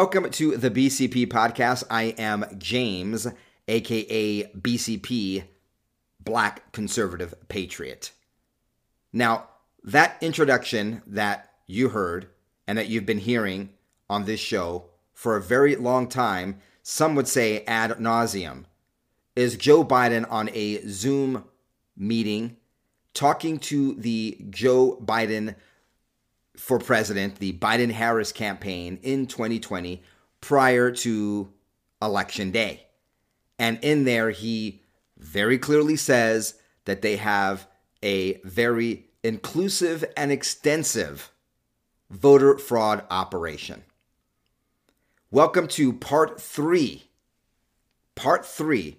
Welcome to the BCP podcast. I am James, aka BCP, Black Conservative Patriot. Now, that introduction that you heard and that you've been hearing on this show for a very long time, some would say ad nauseum, is Joe Biden on a Zoom meeting talking to the Joe Biden for president, the Biden Harris campaign in 2020 prior to election day. And in there, he very clearly says that they have a very inclusive and extensive voter fraud operation. Welcome to part three, part three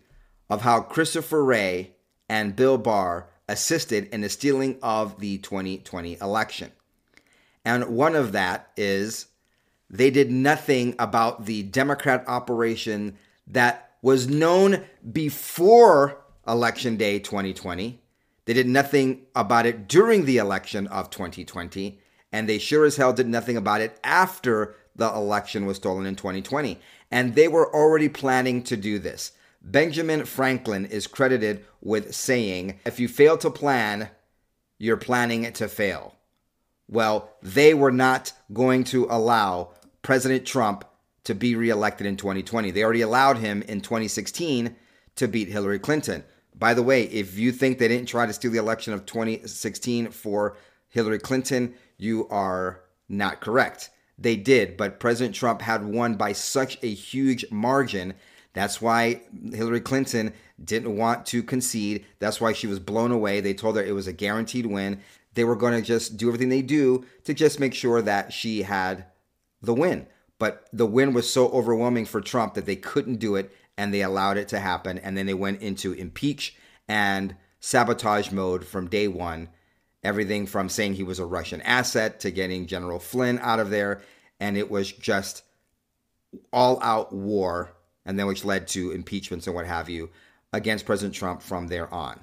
of how Christopher Wray and Bill Barr assisted in the stealing of the 2020 election. And one of that is they did nothing about the Democrat operation that was known before Election Day 2020. They did nothing about it during the election of 2020. And they sure as hell did nothing about it after the election was stolen in 2020. And they were already planning to do this. Benjamin Franklin is credited with saying, if you fail to plan, you're planning to fail. Well, they were not going to allow President Trump to be reelected in 2020. They already allowed him in 2016 to beat Hillary Clinton. By the way, if you think they didn't try to steal the election of 2016 for Hillary Clinton, you are not correct. They did, but President Trump had won by such a huge margin. That's why Hillary Clinton didn't want to concede. That's why she was blown away. They told her it was a guaranteed win they were going to just do everything they do to just make sure that she had the win. But the win was so overwhelming for Trump that they couldn't do it and they allowed it to happen. And then they went into impeach and sabotage mode from day one. Everything from saying he was a Russian asset to getting General Flynn out of there. And it was just all out war, and then which led to impeachments and what have you against President Trump from there on.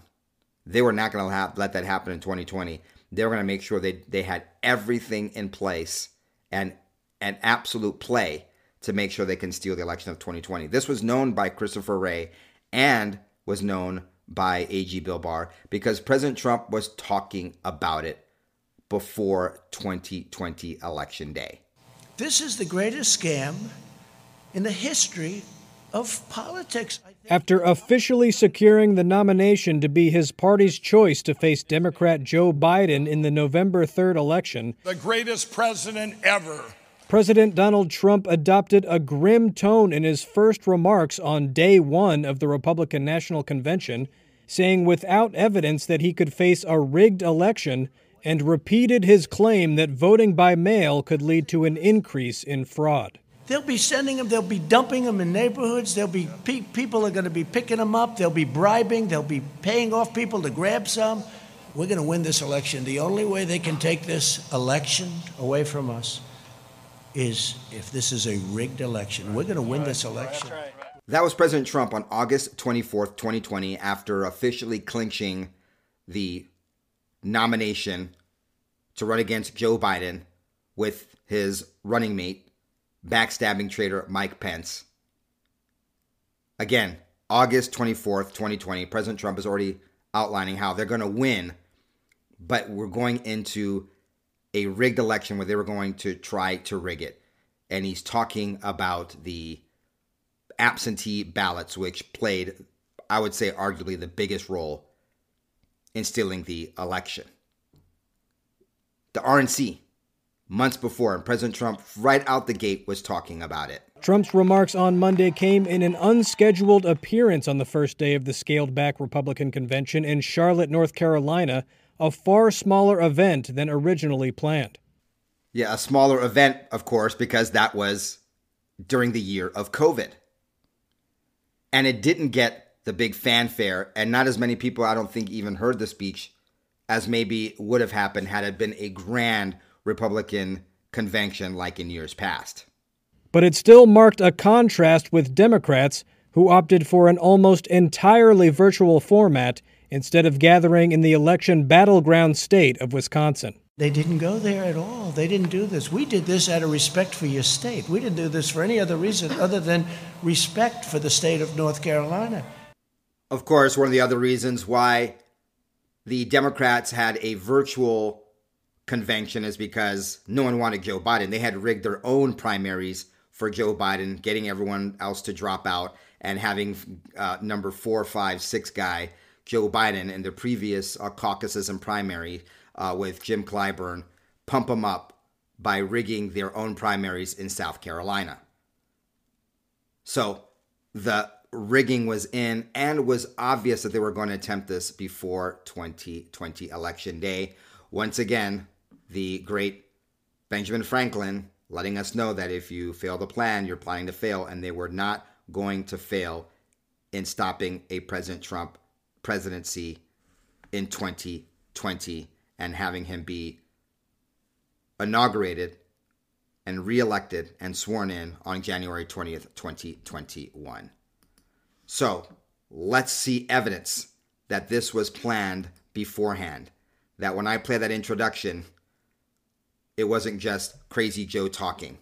They were not going to let that happen in 2020 they were going to make sure they, they had everything in place and an absolute play to make sure they can steal the election of 2020. This was known by Christopher Wray and was known by AG Bill Barr because President Trump was talking about it before 2020 election day. This is the greatest scam in the history of politics. After officially securing the nomination to be his party's choice to face Democrat Joe Biden in the November 3rd election, the greatest president ever. President Donald Trump adopted a grim tone in his first remarks on day one of the Republican National Convention, saying without evidence that he could face a rigged election, and repeated his claim that voting by mail could lead to an increase in fraud. They'll be sending them, they'll be dumping them in neighborhoods. they'll be pe- people are going to be picking them up. They'll be bribing. They'll be paying off people to grab some. We're going to win this election. The only way they can take this election away from us is if this is a rigged election. We're going to win this election. That was President Trump on August 24th, 2020, after officially clinching the nomination to run against Joe Biden with his running mate, backstabbing traitor Mike Pence. Again, August 24th, 2020, President Trump is already outlining how they're going to win, but we're going into a rigged election where they were going to try to rig it. And he's talking about the absentee ballots, which played, I would say, arguably the biggest role in stealing the election. The RNC months before, and President Trump, right out the gate, was talking about it. Trump's remarks on Monday came in an unscheduled appearance on the first day of the scaled back Republican convention in Charlotte, North Carolina, a far smaller event than originally planned. Yeah, a smaller event, of course, because that was during the year of COVID. And it didn't get the big fanfare, and not as many people, I don't think, even heard the speech as maybe would have happened had it been a grand Republican convention like in years past. But it still marked a contrast with Democrats who opted for an almost entirely virtual format instead of gathering in the election battleground state of Wisconsin. They didn't go there at all. They didn't do this. We did this out of respect for your state. We didn't do this for any other reason other than respect for the state of North Carolina. Of course, one of the other reasons why the Democrats had a virtual convention is because no one wanted Joe Biden. They had rigged their own primaries for Joe Biden, getting everyone else to drop out and having uh, number four, five, six guy Joe Biden in the previous uh, caucuses and primary uh, with Jim Clyburn pump him up by rigging their own primaries in South Carolina. So the rigging was in and was obvious that they were going to attempt this before 2020 election day. Once again, the great Benjamin Franklin letting us know that if you fail the plan, you're planning to fail, and they were not going to fail in stopping a President Trump presidency in 2020 and having him be inaugurated and reelected and sworn in on January 20th, 2021. So let's see evidence that this was planned beforehand. That when I play that introduction, it wasn't just crazy Joe talking.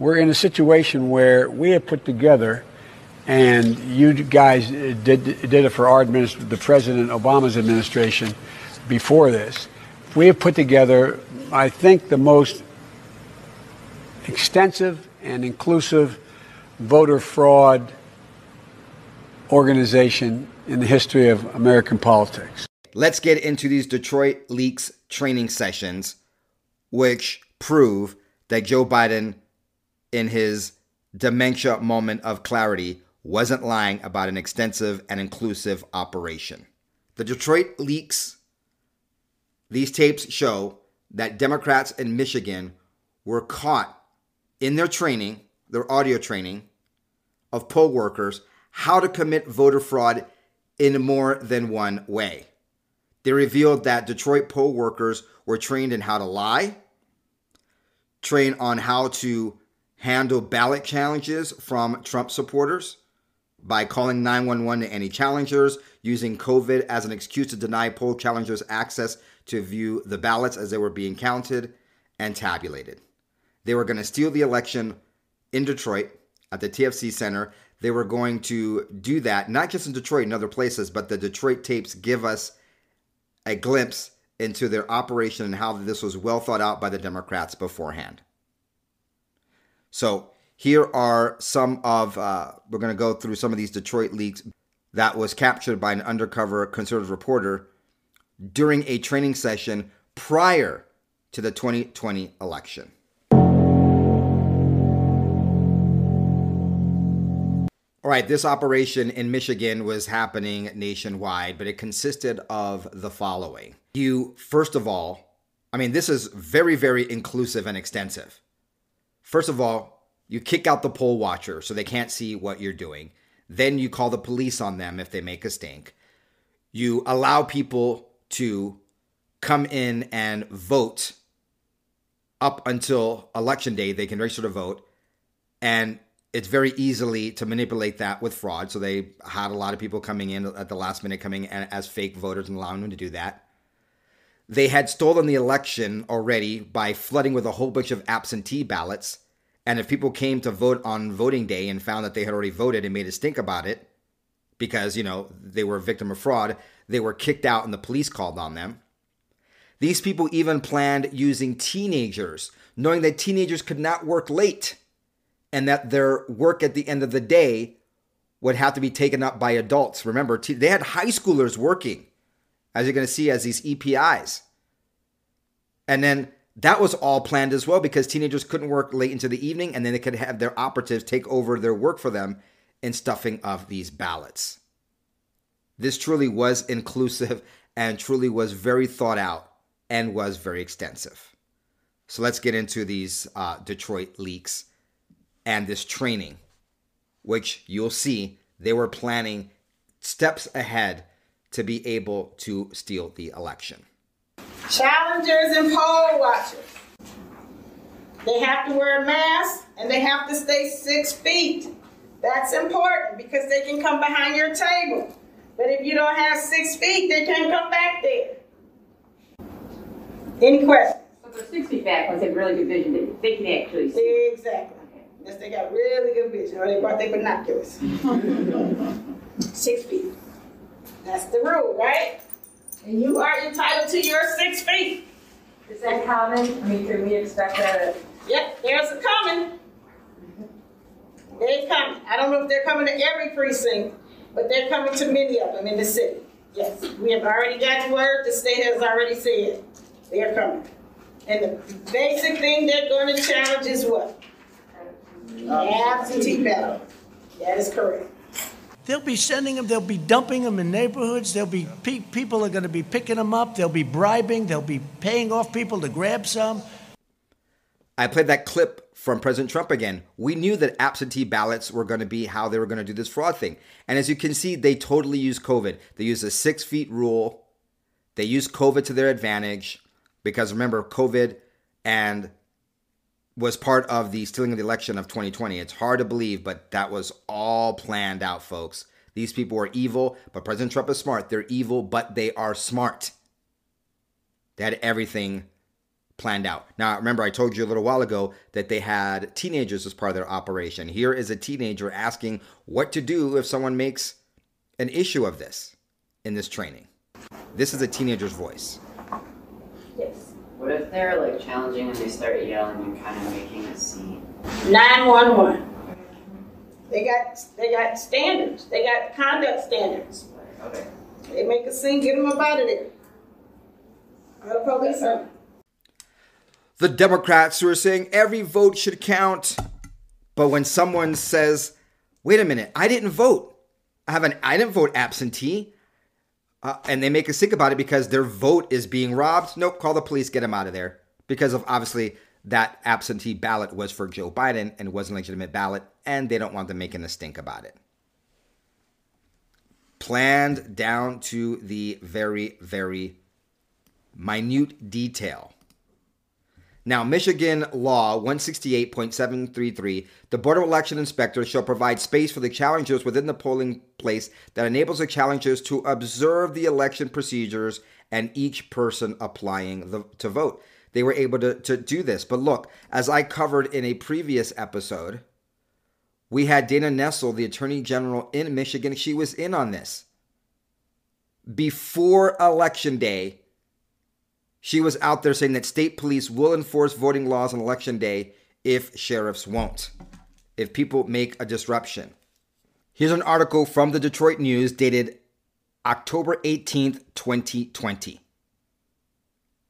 We're in a situation where we have put together, and you guys did, did it for our administration, the President Obama's administration before this. We have put together, I think, the most extensive and inclusive voter fraud organization in the history of American politics. Let's get into these Detroit Leaks training sessions, which prove that Joe Biden, in his dementia moment of clarity, wasn't lying about an extensive and inclusive operation. The Detroit Leaks, these tapes show that Democrats in Michigan were caught in their training, their audio training of poll workers how to commit voter fraud in more than one way. They revealed that Detroit poll workers were trained in how to lie, trained on how to handle ballot challenges from Trump supporters by calling 911 to any challengers, using COVID as an excuse to deny poll challengers access to view the ballots as they were being counted and tabulated. They were going to steal the election in Detroit at the TFC Center they were going to do that, not just in Detroit and other places, but the Detroit tapes give us a glimpse into their operation and how this was well thought out by the Democrats beforehand. So here are some of, uh, we're going to go through some of these Detroit leaks that was captured by an undercover conservative reporter during a training session prior to the 2020 election. All right, this operation in Michigan was happening nationwide, but it consisted of the following. You, first of all, I mean, this is very, very inclusive and extensive. First of all, you kick out the poll watcher so they can't see what you're doing. Then you call the police on them if they make a stink. You allow people to come in and vote up until election day. They can register to vote. And it's very easily to manipulate that with fraud. So they had a lot of people coming in at the last minute, coming in as fake voters and allowing them to do that. They had stolen the election already by flooding with a whole bunch of absentee ballots. And if people came to vote on voting day and found that they had already voted and made a stink about it because, you know, they were a victim of fraud, they were kicked out and the police called on them. These people even planned using teenagers, knowing that teenagers could not work late and that their work at the end of the day would have to be taken up by adults. Remember, they had high schoolers working, as you're going to see as these EPIs. And then that was all planned as well because teenagers couldn't work late into the evening and then they could have their operatives take over their work for them in stuffing of these ballots. This truly was inclusive and truly was very thought out and was very extensive. So let's get into these uh, Detroit leaks and this training, which you'll see they were planning steps ahead to be able to steal the election. Challengers and poll watchers. They have to wear a mask and they have to stay six feet. That's important because they can come behind your table. But if you don't have six feet, they can't come back there. Any questions? But the six feet back ones have really good vision. They, they can actually see. Exactly. Yes, they got really good vision, or they brought their binoculars. six feet. That's the rule, right? And you are entitled to your six feet. Is that common? I mean, can we expect that? Yep, there's a coming. They come. I don't know if they're coming to every precinct, but they're coming to many of them in the city. Yes, we have already got word. The state has already said they're coming. And the basic thing they're going to challenge is what? Absentee ballot. That is correct. They'll be sending them, they'll be dumping them in neighborhoods. They'll be pe- people are going to be picking them up. They'll be bribing. They'll be paying off people to grab some. I played that clip from President Trump again. We knew that absentee ballots were going to be how they were going to do this fraud thing. And as you can see, they totally use COVID. They use a six feet rule. They use COVID to their advantage because remember, COVID and was part of the stealing of the election of 2020. It's hard to believe, but that was all planned out, folks. These people are evil, but President Trump is smart. They're evil, but they are smart. They had everything planned out. Now, remember, I told you a little while ago that they had teenagers as part of their operation. Here is a teenager asking what to do if someone makes an issue of this in this training. This is a teenager's voice. Yes. What if they're like challenging and they start yelling and kind of making a scene? 911. They got they got standards. They got conduct standards. Okay. They make a scene, get them up out of there. Or the police are. the Democrats who are saying every vote should count. But when someone says, wait a minute, I didn't vote. I have an I didn't vote absentee. Uh, and they make us think about it because their vote is being robbed. Nope, call the police, get them out of there. Because of obviously that absentee ballot was for Joe Biden and wasn't a legitimate ballot, and they don't want them making a stink about it. Planned down to the very, very minute detail. Now, Michigan Law 168.733, the Board of Election Inspectors shall provide space for the challengers within the polling place that enables the challengers to observe the election procedures and each person applying the, to vote. They were able to, to do this. But look, as I covered in a previous episode, we had Dana Nessel, the Attorney General in Michigan. She was in on this. Before Election Day, she was out there saying that state police will enforce voting laws on election day if sheriffs won't, if people make a disruption. Here's an article from the Detroit News dated October 18th, 2020.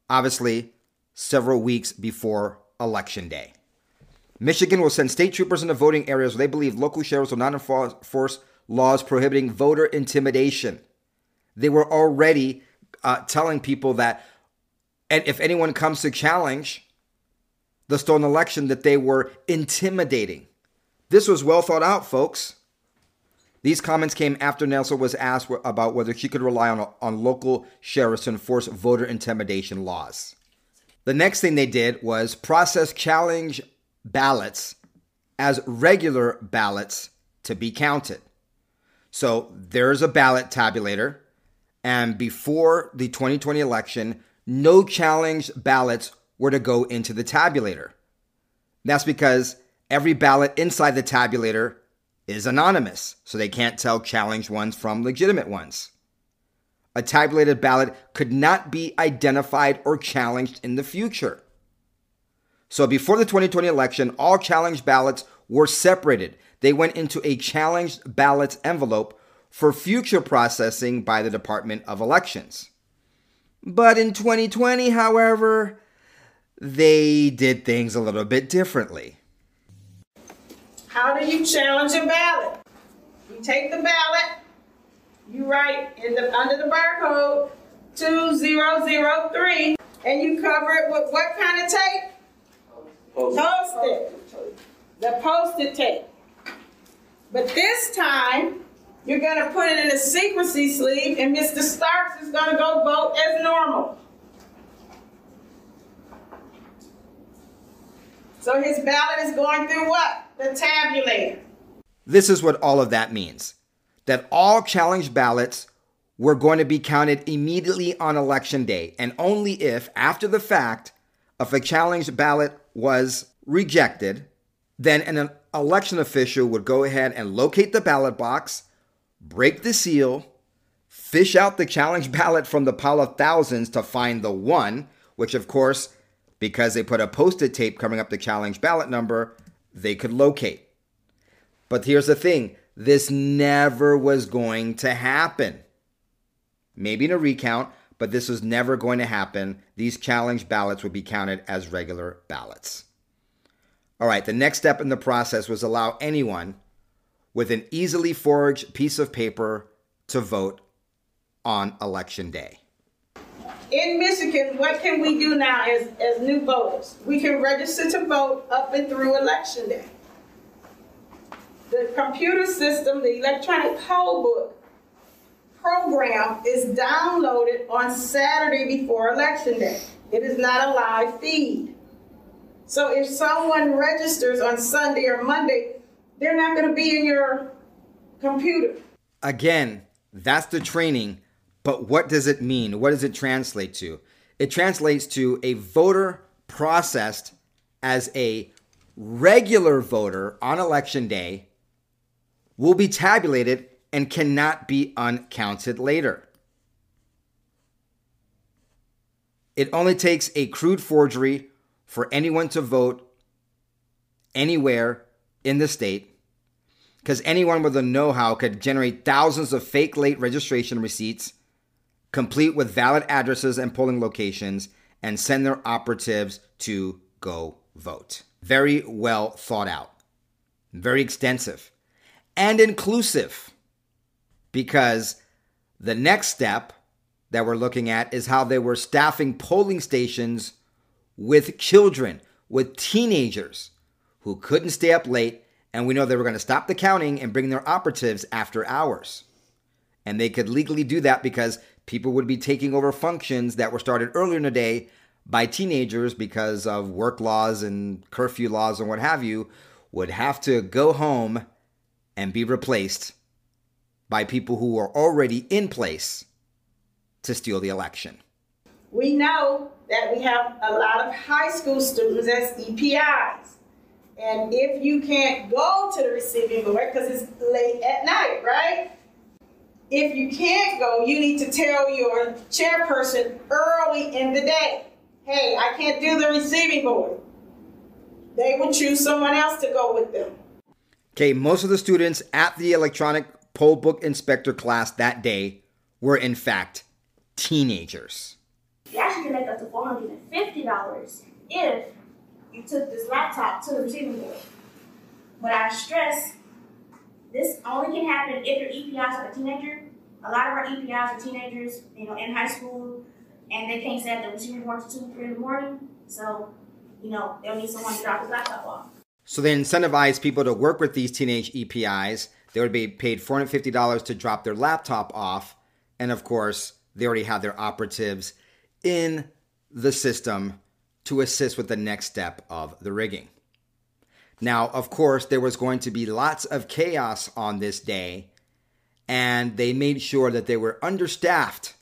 Obviously, several weeks before election day. Michigan will send state troopers into voting areas where they believe local sheriffs will not enforce laws prohibiting voter intimidation. They were already uh, telling people that and if anyone comes to challenge the stolen election, that they were intimidating. This was well thought out, folks. These comments came after Nessel was asked about whether she could rely on, on local sheriffs to enforce voter intimidation laws. The next thing they did was process challenge ballots as regular ballots to be counted. So there's a ballot tabulator, and before the 2020 election, no challenge ballots were to go into the tabulator. That's because every ballot inside the tabulator is anonymous, so they can't tell challenged ones from legitimate ones. A tabulated ballot could not be identified or challenged in the future. So before the 2020 election, all challenged ballots were separated. They went into a challenged ballots envelope for future processing by the Department of Elections. But in 2020, however, they did things a little bit differently. How do you challenge a ballot? You take the ballot, you write in the under the barcode 2003, and you cover it with what kind of tape? Post-it. The post-it tape. But this time, you're going to put it in a secrecy sleeve, and Mr. Starks is going to go vote as normal. So his ballot is going through what? The tabulator. This is what all of that means that all challenge ballots were going to be counted immediately on election day, and only if, after the fact, if a challenge ballot was rejected, then an election official would go ahead and locate the ballot box, break the seal, fish out the challenge ballot from the pile of thousands to find the one, which, of course, because they put a post it tape covering up the challenge ballot number, they could locate. But here's the thing this never was going to happen. Maybe in a recount, but this was never going to happen. These challenge ballots would be counted as regular ballots. All right, the next step in the process was allow anyone with an easily forged piece of paper to vote on election day. In Michigan, what can we do now as, as new voters? We can register to vote up and through election day. The computer system, the electronic poll book program is downloaded on Saturday before election day. It is not a live feed. So if someone registers on Sunday or Monday, they're not going to be in your computer. Again, that's the training, but what does it mean? What does it translate to? It translates to a voter processed as a regular voter on election day will be tabulated and cannot be uncounted later. It only takes a crude forgery for anyone to vote anywhere in the state because anyone with the know how could generate thousands of fake late registration receipts, complete with valid addresses and polling locations, and send their operatives to go vote. Very well thought out, very extensive and inclusive because the next step that we're looking at is how they were staffing polling stations with children, with teenagers who couldn't stay up late. And we know they were going to stop the counting and bring their operatives after hours. And they could legally do that because people would be taking over functions that were started earlier in the day by teenagers because of work laws and curfew laws and what have you, would have to go home and be replaced by people who are already in place to steal the election. We know that we have a lot of high school students as EPIs. And if you can't go to the receiving board because it's late at night, right? If you can't go, you need to tell your chairperson early in the day, hey, I can't do the receiving board. They will choose someone else to go with them. Okay, most of the students at the electronic poll book inspector class that day were in fact teenagers. You actually can make up to $450 if you took this laptop to the receiving board. But I stress, this only can happen if your EPIs are a teenager. A lot of our EPIs are teenagers, you know, in high school, and they can't set the receiving board till 2, 3 in the morning. So, you know, they'll need someone to drop his laptop off. So they incentivize people to work with these teenage EPIs. They would be paid $450 to drop their laptop off. And of course, they already have their operatives in the system to assist with the next step of the rigging. Now, of course, there was going to be lots of chaos on this day, and they made sure that they were understaffed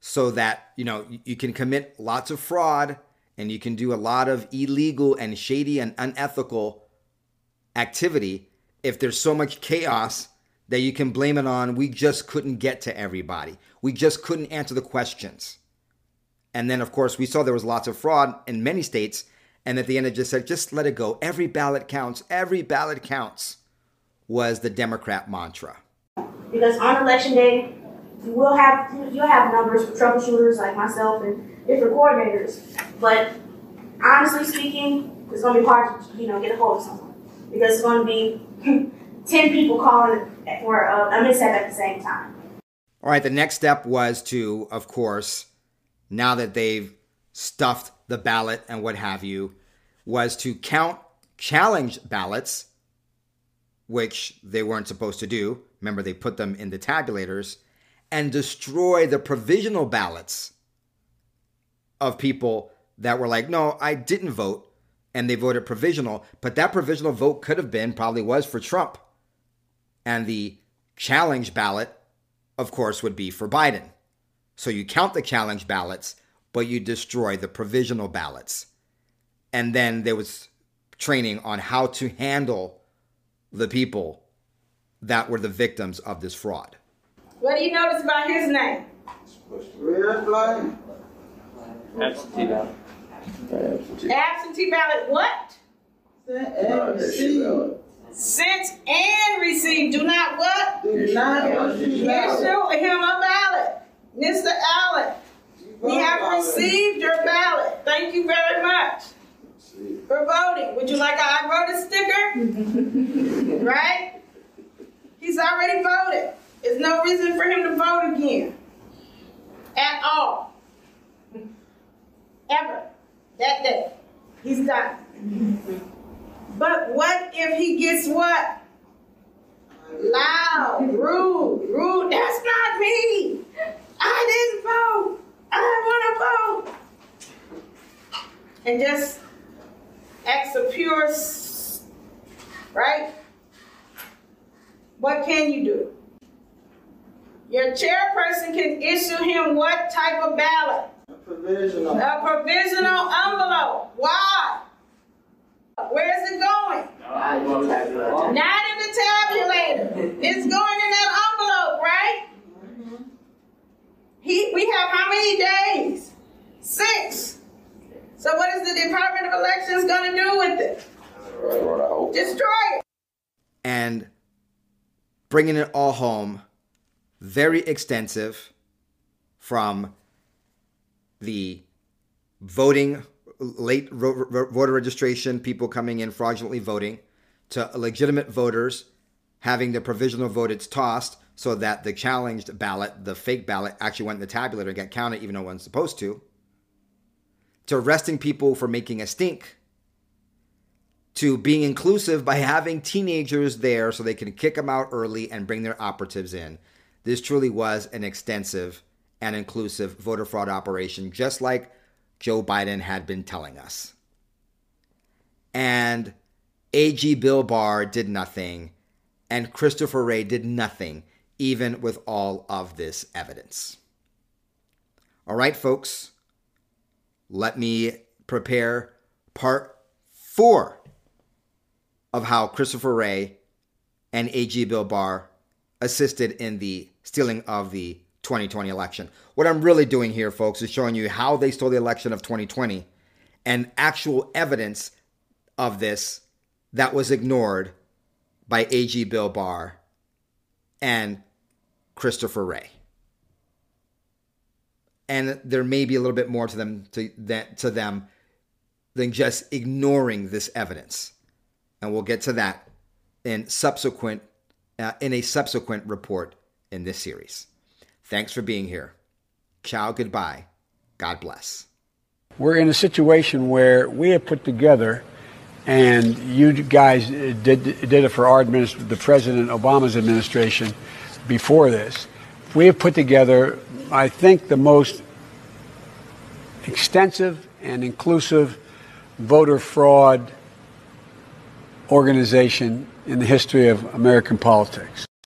so that, you know, you can commit lots of fraud and you can do a lot of illegal and shady and unethical activity if there's so much chaos that you can blame it on we just couldn't get to everybody. We just couldn't answer the questions. And then, of course, we saw there was lots of fraud in many states. And at the end, it just said, just let it go. Every ballot counts. Every ballot counts, was the Democrat mantra. Because on election day, you will have you'll have numbers for troubleshooters like myself and different coordinators. But honestly speaking, it's going to be hard to you know get a hold of someone because it's going to be ten people calling for a, a mishap at the same time. All right, the next step was to, of course, now that they've stuffed the ballot and what have you, was to count challenge ballots, which they weren't supposed to do. Remember, they put them in the tabulators and destroy the provisional ballots of people that were like, no, I didn't vote, and they voted provisional. But that provisional vote could have been, probably was for Trump. And the challenge ballot, of course, would be for Biden. So you count the challenge ballots, but you destroy the provisional ballots. And then there was training on how to handle the people that were the victims of this fraud. What do you notice about his name? Red flag. Absentee ballot. Absentee ballot what? Sent and received. Do not what? Do not Issue him a ballot. Mr. Allen, we have received your ballot. Thank you very much for voting. Would you like a I voted sticker? right? He's already voted. There's no reason for him to vote again. At all. Ever. That day. He's done. But what if he gets what? Loud, rude, rude. That's not me. I didn't vote. I want to vote. And just acts of pure, right? What can you do? Your chairperson can issue him what type of ballot? A Provisional. A provisional envelope. Why? Where is it going? Not in the tabulator. It's going in that envelope, right? He, we have many days? Six. So what is the Department of Elections going to do with it? Destroy it. and bringing it all home, very extensive from the voting, late ro- ro- voter registration, people coming in fraudulently voting, to legitimate voters having their provisional votes tossed so that the challenged ballot, the fake ballot, actually went in the tabulator and got counted even though it wasn't supposed to, to arresting people for making a stink to being inclusive by having teenagers there so they can kick them out early and bring their operatives in. This truly was an extensive and inclusive voter fraud operation, just like Joe Biden had been telling us. And AG Bill Barr did nothing, and Christopher Wray did nothing, even with all of this evidence. All right, folks, let me prepare part four of how Christopher Wray and AG Bill Barr assisted in the stealing of the 2020 election. What I'm really doing here, folks, is showing you how they stole the election of 2020 and actual evidence of this that was ignored by AG Bill Barr and Christopher Wray. And there may be a little bit more to them to that to them than just ignoring this evidence and we'll get to that in subsequent uh, in a subsequent report in this series. Thanks for being here. Ciao, goodbye. God bless. We're in a situation where we have put together, and you guys did did it for our administration, the President Obama's administration before this. We have put together, I think, the most extensive and inclusive voter fraud organization in the history of American politics.